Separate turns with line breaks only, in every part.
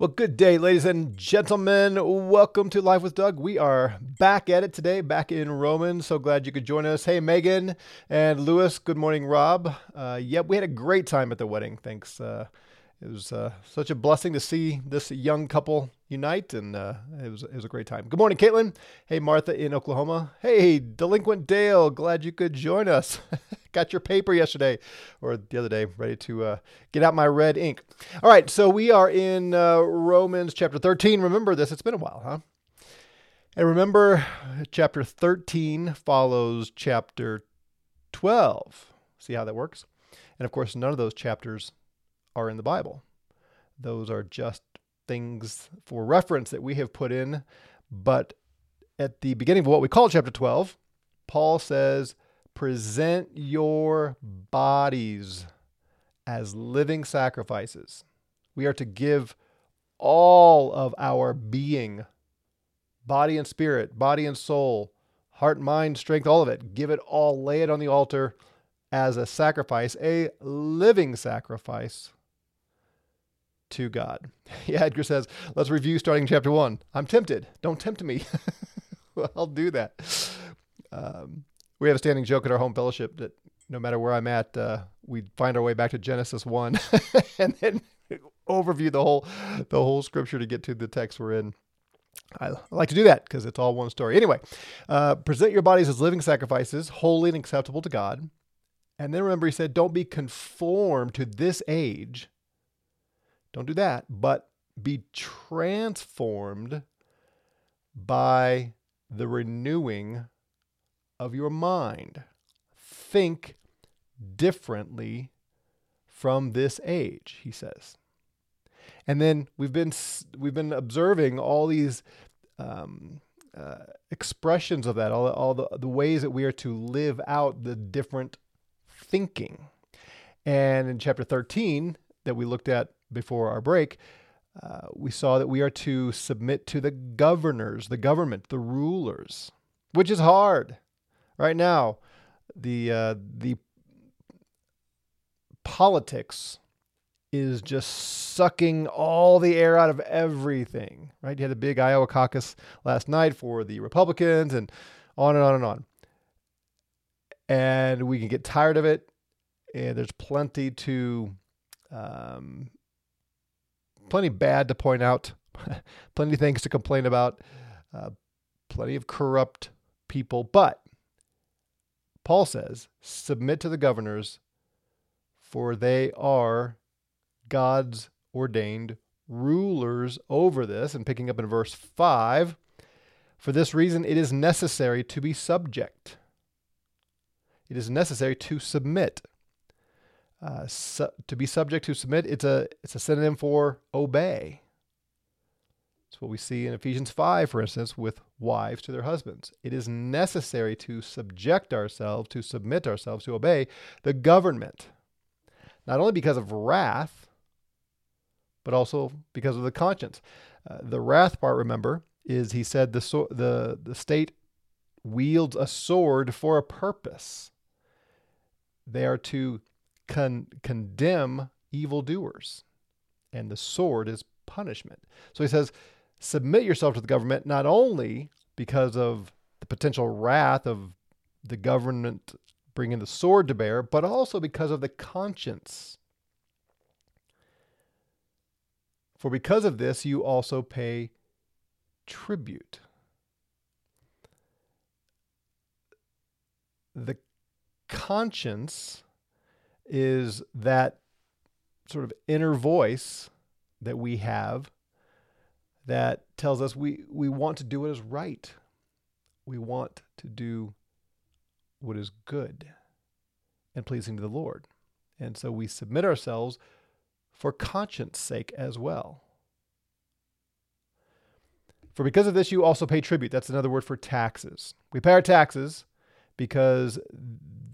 Well, good day, ladies and gentlemen. Welcome to Life with Doug. We are back at it today, back in Roman. So glad you could join us. Hey, Megan and Lewis. Good morning, Rob. Uh, yep, we had a great time at the wedding. Thanks. Uh, it was uh, such a blessing to see this young couple unite, and uh, it was it was a great time. Good morning, Caitlin. Hey, Martha in Oklahoma. Hey, delinquent Dale. Glad you could join us. got your paper yesterday or the other day, ready to uh, get out my red ink. All right, so we are in uh, Romans chapter 13. Remember this, it's been a while, huh? And remember, chapter 13 follows chapter 12. See how that works? And of course, none of those chapters are in the Bible. Those are just things for reference that we have put in. But at the beginning of what we call chapter 12, Paul says, present your bodies as living sacrifices. We are to give all of our being, body and spirit, body and soul, heart, mind, strength, all of it. Give it all, lay it on the altar as a sacrifice, a living sacrifice to God. Yeah, Edgar says, let's review starting chapter one. I'm tempted. Don't tempt me. well, I'll do that. Um, we have a standing joke at our home fellowship that no matter where I'm at, uh, we find our way back to Genesis one, and then overview the whole the whole scripture to get to the text we're in. I like to do that because it's all one story. Anyway, uh, present your bodies as living sacrifices, holy and acceptable to God. And then remember, he said, don't be conformed to this age. Don't do that, but be transformed by the renewing of your mind. Think differently from this age, he says. And then we've been we've been observing all these um, uh, expressions of that, all, all the, the ways that we are to live out the different thinking. And in chapter 13 that we looked at before our break, uh, we saw that we are to submit to the governors, the government, the rulers, which is hard right now, the uh, the politics is just sucking all the air out of everything. Right? You had a big Iowa caucus last night for the Republicans, and on and on and on. And we can get tired of it. And there's plenty to, um, plenty bad to point out, plenty things to complain about, uh, plenty of corrupt people. But Paul says, Submit to the governors, for they are God's ordained rulers over this. And picking up in verse 5, for this reason it is necessary to be subject. It is necessary to submit. Uh, su- to be subject to submit, it's a it's a synonym for obey. It's what we see in Ephesians 5, for instance, with wives to their husbands. It is necessary to subject ourselves, to submit ourselves, to obey the government, not only because of wrath, but also because of the conscience. Uh, the wrath part, remember, is he said the, so- the, the state wields a sword for a purpose. They are to con- condemn evildoers, and the sword is punishment. So he says, submit yourself to the government not only because of the potential wrath of the government bringing the sword to bear, but also because of the conscience. For because of this, you also pay tribute. The conscience is that sort of inner voice that we have that tells us we, we want to do what is right. We want to do what is good and pleasing to the Lord. And so we submit ourselves for conscience sake as well. For because of this, you also pay tribute. That's another word for taxes. We pay our taxes because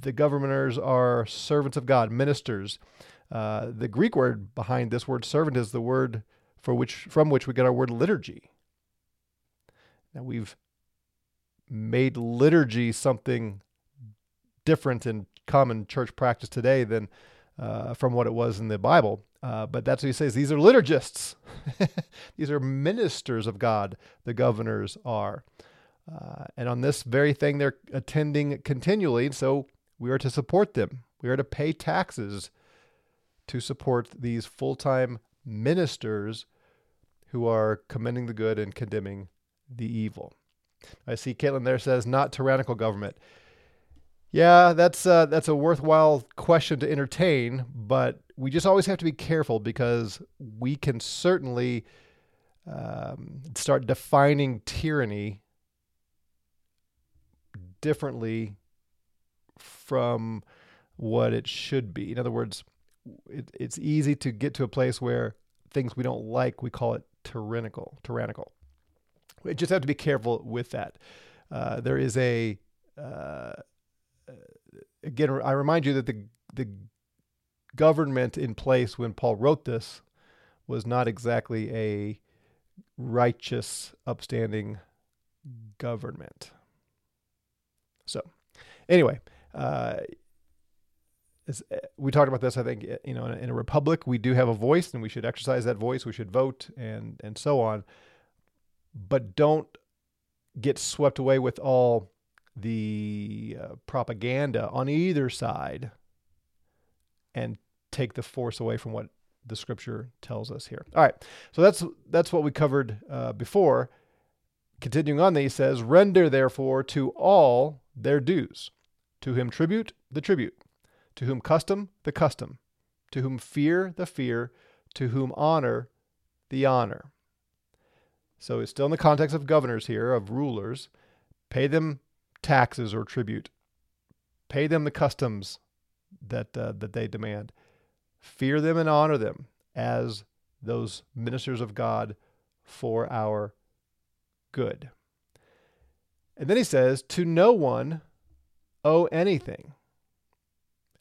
the governors are servants of God, ministers. Uh, the Greek word behind this word servant is the word for which from which we get our word liturgy. Now we've made liturgy something different in common church practice today than uh, from what it was in the Bible. Uh, but that's what he says. These are liturgists. These are ministers of God, the governors are. Uh, and on this very thing, they're attending continually. So we are to support them. We are to pay taxes to support these full time ministers who are commending the good and condemning the evil. I see Caitlin there says not tyrannical government. Yeah, that's uh, that's a worthwhile question to entertain, but we just always have to be careful because we can certainly um, start defining tyranny differently from what it should be. In other words, it, it's easy to get to a place where things we don't like, we call it tyrannical. Tyrannical. We just have to be careful with that. Uh, there is a uh, again. I remind you that the the government in place when Paul wrote this was not exactly a righteous, upstanding government. So, anyway, uh, uh, we talked about this. I think you know, in a, in a republic, we do have a voice, and we should exercise that voice. We should vote, and and so on. But don't get swept away with all the uh, propaganda on either side, and take the force away from what the scripture tells us here. All right, so that's that's what we covered uh, before. Continuing on, he says, "Render therefore to all their dues, to him tribute, the tribute." To whom custom, the custom. To whom fear, the fear. To whom honor, the honor. So it's still in the context of governors here, of rulers. Pay them taxes or tribute. Pay them the customs that uh, that they demand. Fear them and honor them as those ministers of God for our good. And then he says, To no one owe anything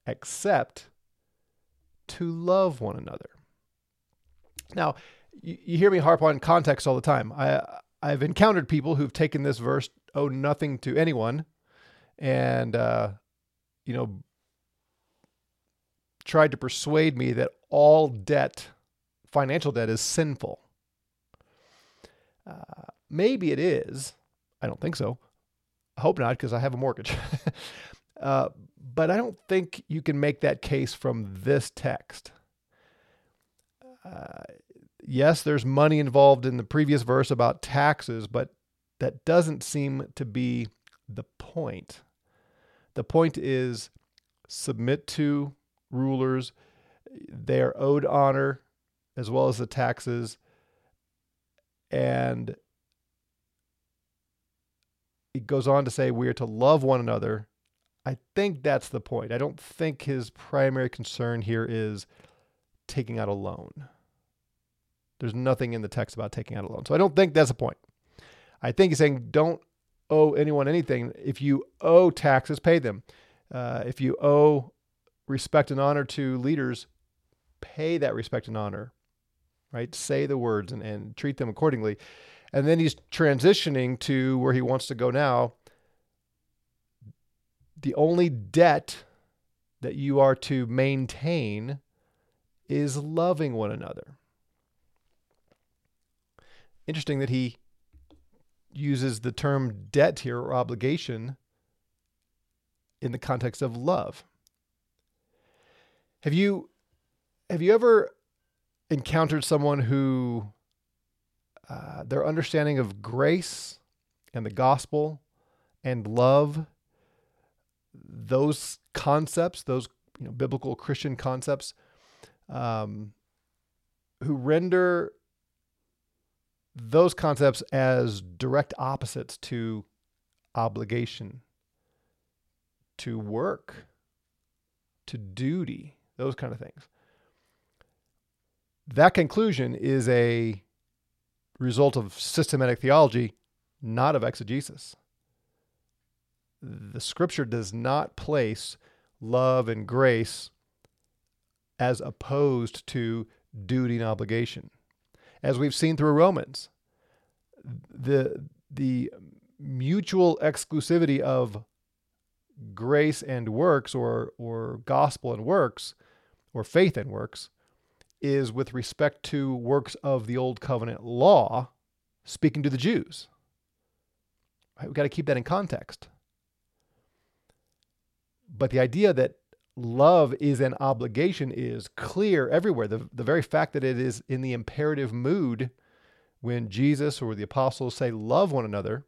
except to love one another. Now, you, you hear me harp on context all the time. I I've encountered people who've taken this verse, owe nothing to anyone, and uh, you know, tried to persuade me that all debt, financial debt, is sinful. Uh, maybe it is. I don't think so. I hope not, because I have a mortgage. uh, but I don't think you can make that case from this text. Uh, yes, there's money involved in the previous verse about taxes, but that doesn't seem to be the point. The point is submit to rulers, they are owed honor as well as the taxes. And it goes on to say we are to love one another I think that's the point. I don't think his primary concern here is taking out a loan. There's nothing in the text about taking out a loan. So I don't think that's the point. I think he's saying don't owe anyone anything. If you owe taxes, pay them. Uh, if you owe respect and honor to leaders, pay that respect and honor, right? Say the words and, and treat them accordingly. And then he's transitioning to where he wants to go now the only debt that you are to maintain is loving one another. Interesting that he uses the term debt here or obligation in the context of love. Have you have you ever encountered someone who uh, their understanding of grace and the gospel and love those concepts, those you know, biblical Christian concepts, um, who render those concepts as direct opposites to obligation, to work, to duty, those kind of things. That conclusion is a result of systematic theology, not of exegesis the scripture does not place love and grace as opposed to duty and obligation. As we've seen through Romans, the, the mutual exclusivity of grace and works, or, or gospel and works, or faith and works, is with respect to works of the old covenant law, speaking to the Jews. Right? We've got to keep that in context. But the idea that love is an obligation is clear everywhere. The, the very fact that it is in the imperative mood when Jesus or the apostles say, love one another,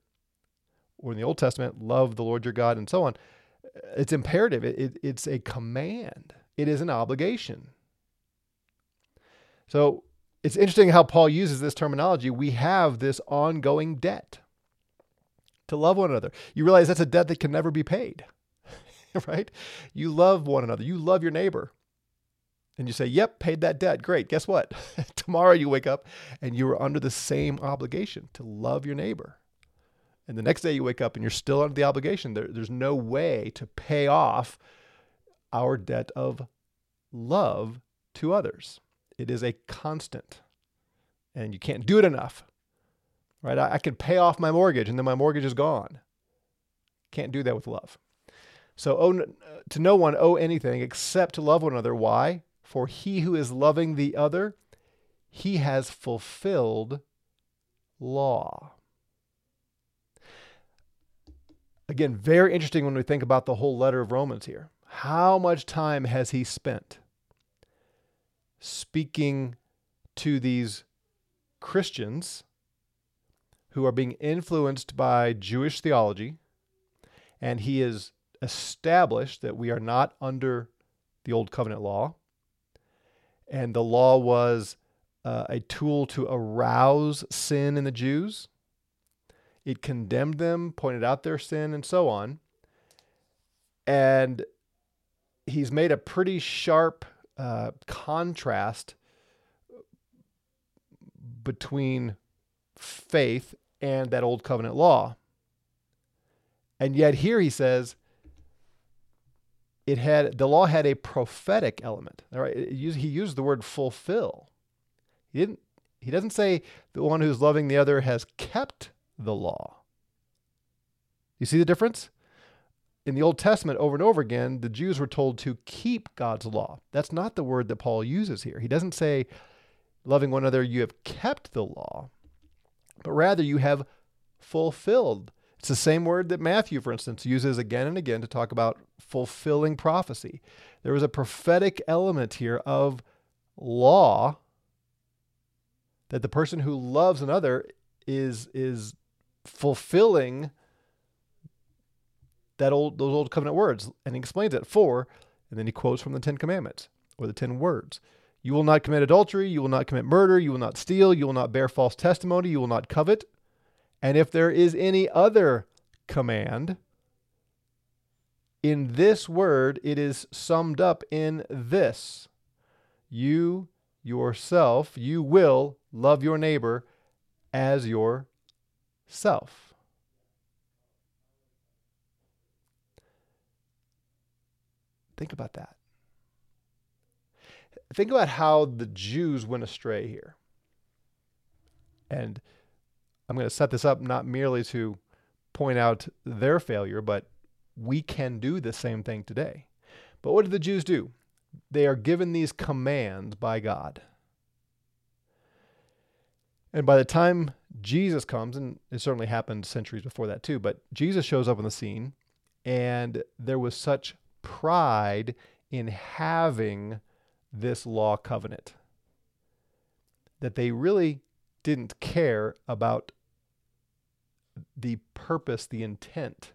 or in the Old Testament, love the Lord your God, and so on, it's imperative. It, it, it's a command, it is an obligation. So it's interesting how Paul uses this terminology. We have this ongoing debt to love one another. You realize that's a debt that can never be paid, right? You love one another, you love your neighbor. And you say, Yep, paid that debt. Great. Guess what? Tomorrow you wake up and you are under the same obligation to love your neighbor. And the next day you wake up and you're still under the obligation. There, there's no way to pay off our debt of love to others. It is a constant, and you can't do it enough. Right? I, I can pay off my mortgage, and then my mortgage is gone. Can't do that with love. So oh, owe, uh, to no one owe anything except to love one another. Why? For he who is loving the other, he has fulfilled law. Again, very interesting when we think about the whole letter of Romans here. How much time has he spent speaking to these Christians who are being influenced by Jewish theology, and he has established that we are not under the Old Covenant law, and the law was uh, a tool to arouse sin in the Jews. It condemned them, pointed out their sin, and so on. And he's made a pretty sharp uh, contrast between faith and that old covenant law. And yet here he says it had the law had a prophetic element. All right, used, he used the word fulfill. He didn't. He doesn't say the one who's loving the other has kept the law. You see the difference? In the Old Testament, over and over again, the Jews were told to keep God's law. That's not the word that Paul uses here. He doesn't say, loving one another, you have kept the law, but rather you have fulfilled. It's the same word that Matthew, for instance, uses again and again to talk about fulfilling prophecy. There was a prophetic element here of law that the person who loves another is is fulfilling that old those old covenant words and he explains it. For and then he quotes from the 10 commandments or the 10 words. You will not commit adultery you will not commit murder you will not steal you will not bear false testimony you will not covet. And if there is any other command in this word it is summed up in this. You yourself you will love your neighbor as yourself Think about that. Think about how the Jews went astray here. And I'm going to set this up not merely to point out their failure, but we can do the same thing today. But what did the Jews do? They are given these commands by God. And by the time Jesus comes, and it certainly happened centuries before that too, but Jesus shows up on the scene, and there was such pride in having this law covenant. That they really didn't care about the purpose, the intent,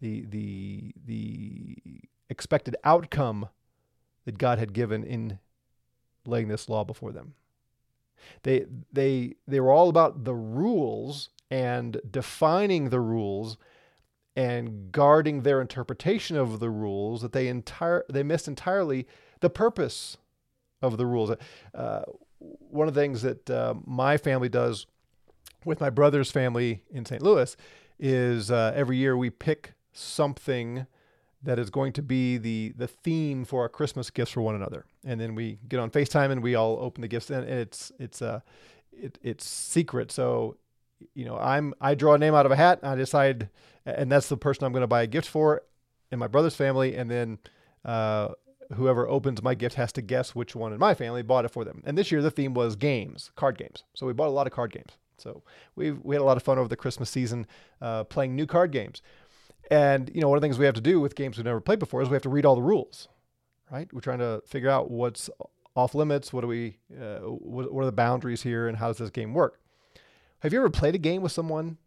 the the the expected outcome that God had given in laying this law before them. They they they were all about the rules and defining the rules and guarding their interpretation of the rules that they entire they missed entirely the purpose of the rules. Uh, one of the things that uh, my family does with my brother's family in St. Louis is uh, every year we pick something that is going to be the the theme for our Christmas gifts for one another, and then we get on Facetime and we all open the gifts, and it's it's uh, it, it's secret. So you know, I'm I draw a name out of a hat and I decide, and that's the person I'm going to buy a gift for, in my brother's family, and then uh, whoever opens my gift has to guess which one in my family bought it for them. And this year the theme was games, card games. So we bought a lot of card games. So we we had a lot of fun over the Christmas season uh, playing new card games. And you know, one of the things we have to do with games we've never played before is we have to read all the rules, right? We're trying to figure out what's off limits. What do we? Uh, what, what are the boundaries here, and how does this game work? Have you ever played a game with someone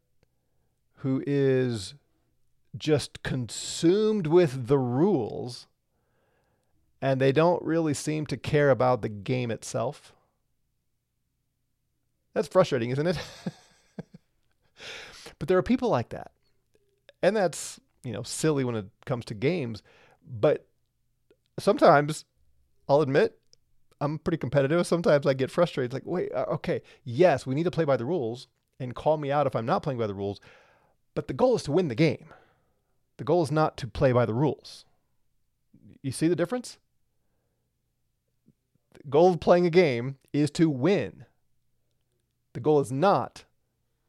who is just consumed with the rules and they don't really seem to care about the game itself? That's frustrating, isn't it? but there are people like that. And that's, you know, silly when it comes to games, but sometimes I'll admit I'm pretty competitive. Sometimes I get frustrated. It's like, wait, uh, okay, yes, we need to play by the rules and call me out if I'm not playing by the rules. But the goal is to win the game. The goal is not to play by the rules. You see the difference? The goal of playing a game is to win. The goal is not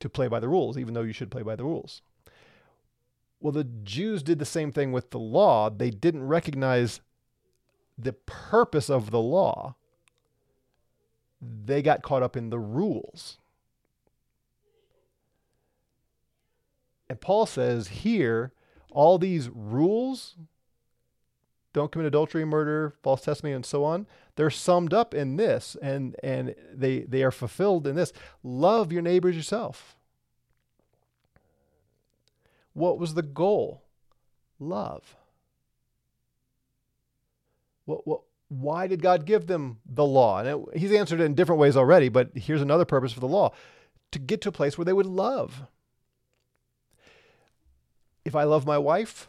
to play by the rules, even though you should play by the rules. Well, the Jews did the same thing with the law. They didn't recognize the purpose of the law they got caught up in the rules. And Paul says here, all these rules don't commit adultery, murder, false testimony, and so on. They're summed up in this, and and they they are fulfilled in this: love your neighbors yourself. What was the goal? Love. What what why did God give them the law? And it, he's answered it in different ways already, but here's another purpose for the law to get to a place where they would love. If I love my wife,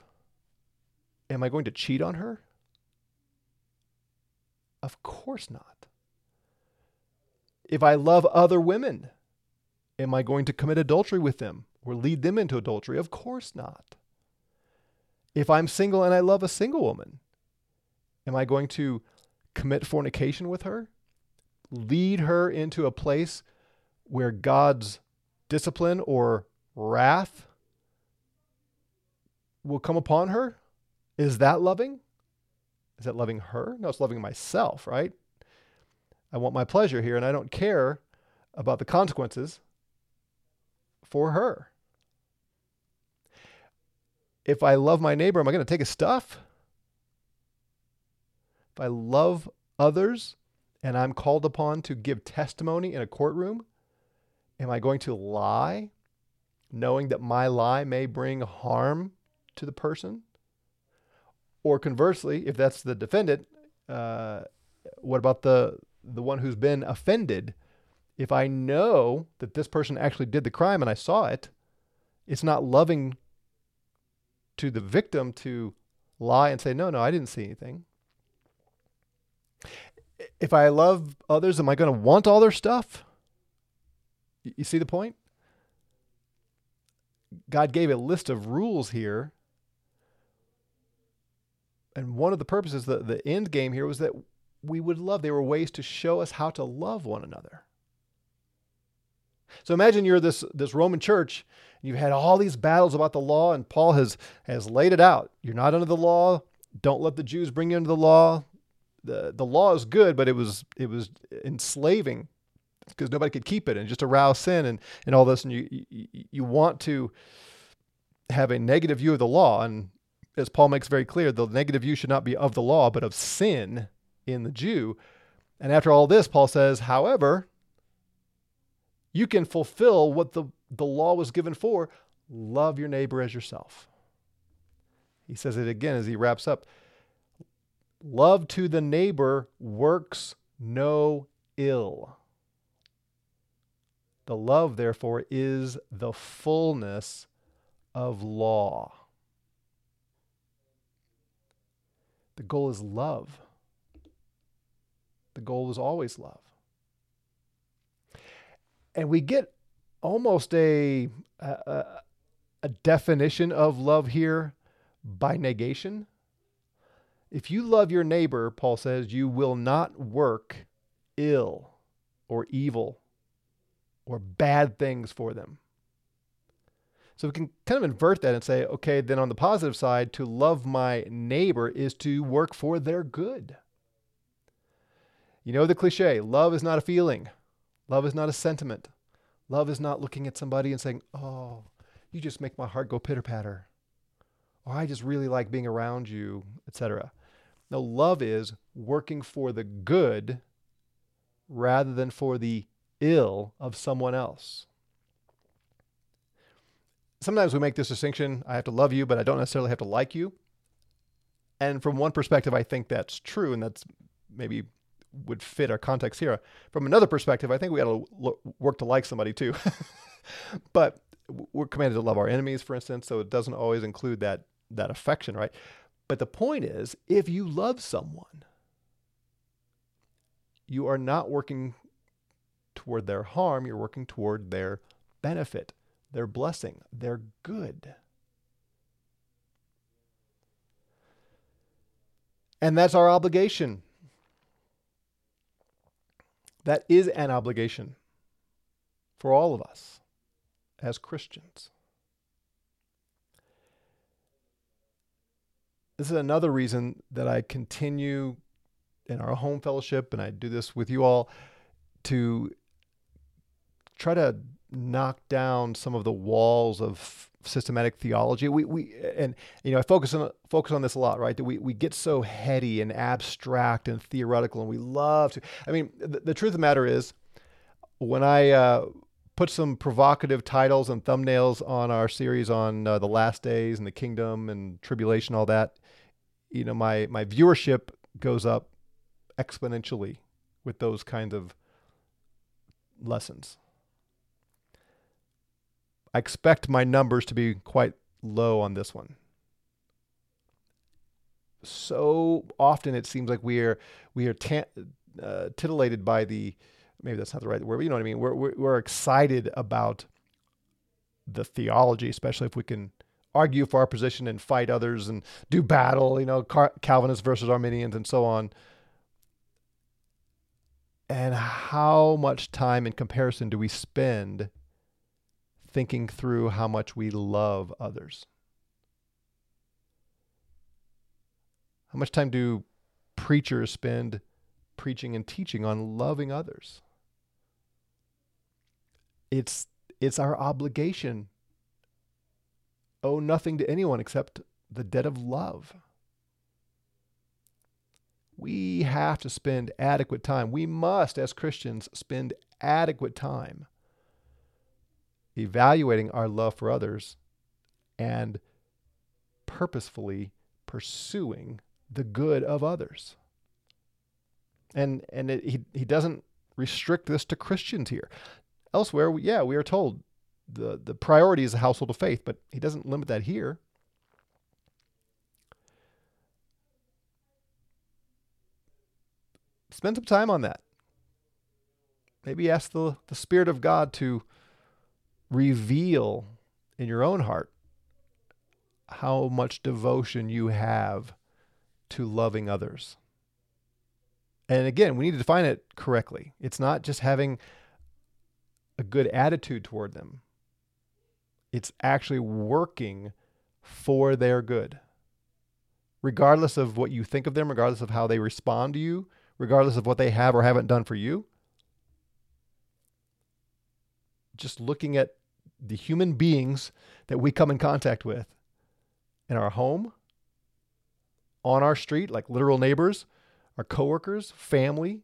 am I going to cheat on her? Of course not. If I love other women, am I going to commit adultery with them or lead them into adultery? Of course not. If I'm single and I love a single woman, am I going to commit fornication with her, lead her into a place where God's discipline or wrath will come upon her? Is that loving? Is that loving her? No, it's loving myself, right? I want my pleasure here and I don't care about the consequences for her. If I love my neighbor, am I going to take his stuff? If I love others and I'm called upon to give testimony in a courtroom, am I going to lie, knowing that my lie may bring harm to the person? Or conversely, if that's the defendant, uh, what about the the one who's been offended? If I know that this person actually did the crime and I saw it, it's not loving to the victim to lie and say, no, no, I didn't see anything if I love others, am I going to want all their stuff? You see the point? God gave a list of rules here. And one of the purposes, the, the end game here was that we would love. They were ways to show us how to love one another. So imagine you're this, this Roman church, and you've had all these battles about the law, and Paul has, has laid it out. You're not under the law. Don't let the Jews bring you into the law the the law is good, but it was it was enslaving because nobody could keep it and just arouse sin and, and all this. And you, you you want to have a negative view of the law, and as Paul makes very clear, the negative view should not be of the law, but of sin in the Jew. And after all this, Paul says, however, you can fulfill what the, the law was given for love your neighbor as yourself. He says it again as he wraps up. Love to the neighbor works no ill. The love, therefore, is the fullness of law. The goal is love. The goal is always love. And we get almost a, a, a definition of love here by negation. If you love your neighbor, Paul says, you will not work ill or evil or bad things for them. So we can kind of invert that and say, okay, then on the positive side, to love my neighbor is to work for their good. You know the cliche love is not a feeling, love is not a sentiment. Love is not looking at somebody and saying, oh, you just make my heart go pitter patter. Or I just really like being around you, etc. No, love is working for the good rather than for the ill of someone else. Sometimes we make this distinction I have to love you, but I don't necessarily have to like you. And from one perspective, I think that's true, and that's maybe would fit our context here. From another perspective, I think we got to work to like somebody too. but we're commanded to love our enemies, for instance, so it doesn't always include that that affection, right? But the point is, if you love someone, you are not working toward their harm, you're working toward their benefit, their blessing, their good. And that's our obligation that is an obligation for all of us as Christians. This is another reason that I continue in our home fellowship, and I do this with you all to try to knock down some of the walls of systematic theology. We, we and you know I focus on focus on this a lot, right? That we, we get so heady and abstract and theoretical, and we love to. I mean, the, the truth of the matter is, when I uh, put some provocative titles and thumbnails on our series on uh, the last days and the kingdom and tribulation, all that, you know, my my viewership goes up exponentially with those kinds of lessons. I expect my numbers to be quite low on this one. So often it seems like we are we are uh, titillated by the maybe that's not the right word, but you know what I mean. We're, we're we're excited about the theology, especially if we can argue for our position and fight others and do battle, you know, Car- Calvinists versus Arminians and so on. And how much time in comparison do we spend thinking through how much we love others? How much time do preachers spend preaching and teaching on loving others? It's it's our obligation. Owe nothing to anyone except the debt of love. We have to spend adequate time. We must, as Christians, spend adequate time evaluating our love for others and purposefully pursuing the good of others. And and it, he he doesn't restrict this to Christians here. Elsewhere, yeah, we are told the the priority is a household of faith, but he doesn't limit that here. Spend some time on that. Maybe ask the, the Spirit of God to reveal in your own heart how much devotion you have to loving others. And again, we need to define it correctly. It's not just having a good attitude toward them, it's actually working for their good. Regardless of what you think of them, regardless of how they respond to you, regardless of what they have or haven't done for you, just looking at the human beings that we come in contact with in our home, on our street, like literal neighbors, our coworkers, family.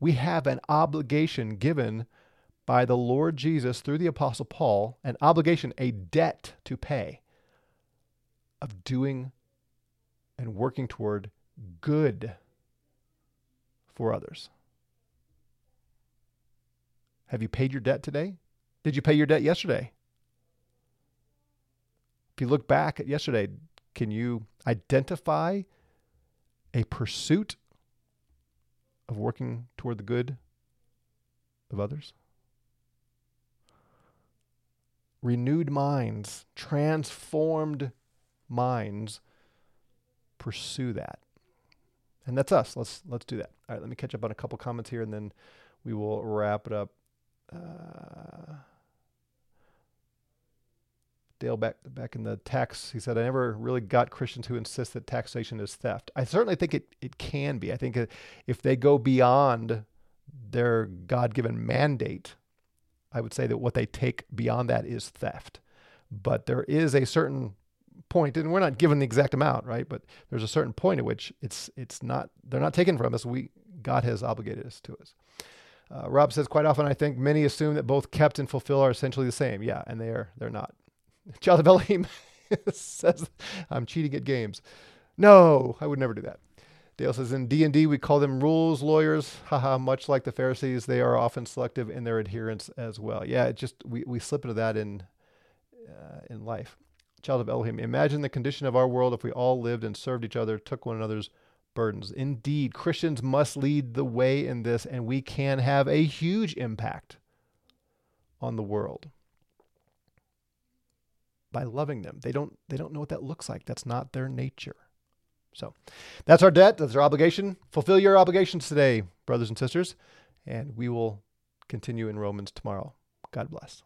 We have an obligation given by the Lord Jesus through the Apostle Paul, an obligation, a debt to pay of doing and working toward good for others. Have you paid your debt today? Did you pay your debt yesterday? If you look back at yesterday, can you identify a pursuit of working toward the good of others? Renewed minds, transformed minds pursue that. And that's us. Let's let's do that. All right, let me catch up on a couple comments here and then we will wrap it up uh, Dale back back in the tax, he said, I never really got Christians who insist that taxation is theft. I certainly think it, it can be. I think if they go beyond their God given mandate, I would say that what they take beyond that is theft. But there is a certain point, and we're not given the exact amount, right? But there's a certain point at which it's it's not they're not taken from us. We God has obligated us to us. Uh, Rob says quite often I think many assume that both kept and fulfill are essentially the same. Yeah, and they are they're not. Child of Elohim says I'm cheating at games. No, I would never do that. Dale says in D&D we call them rules lawyers. Haha, much like the Pharisees, they are often selective in their adherence as well. Yeah, it just we, we slip into that in uh, in life. Child of Elohim, imagine the condition of our world if we all lived and served each other, took one another's burdens. Indeed, Christians must lead the way in this and we can have a huge impact on the world by loving them. They don't they don't know what that looks like. That's not their nature. So that's our debt. That's our obligation. Fulfill your obligations today, brothers and sisters. And we will continue in Romans tomorrow. God bless.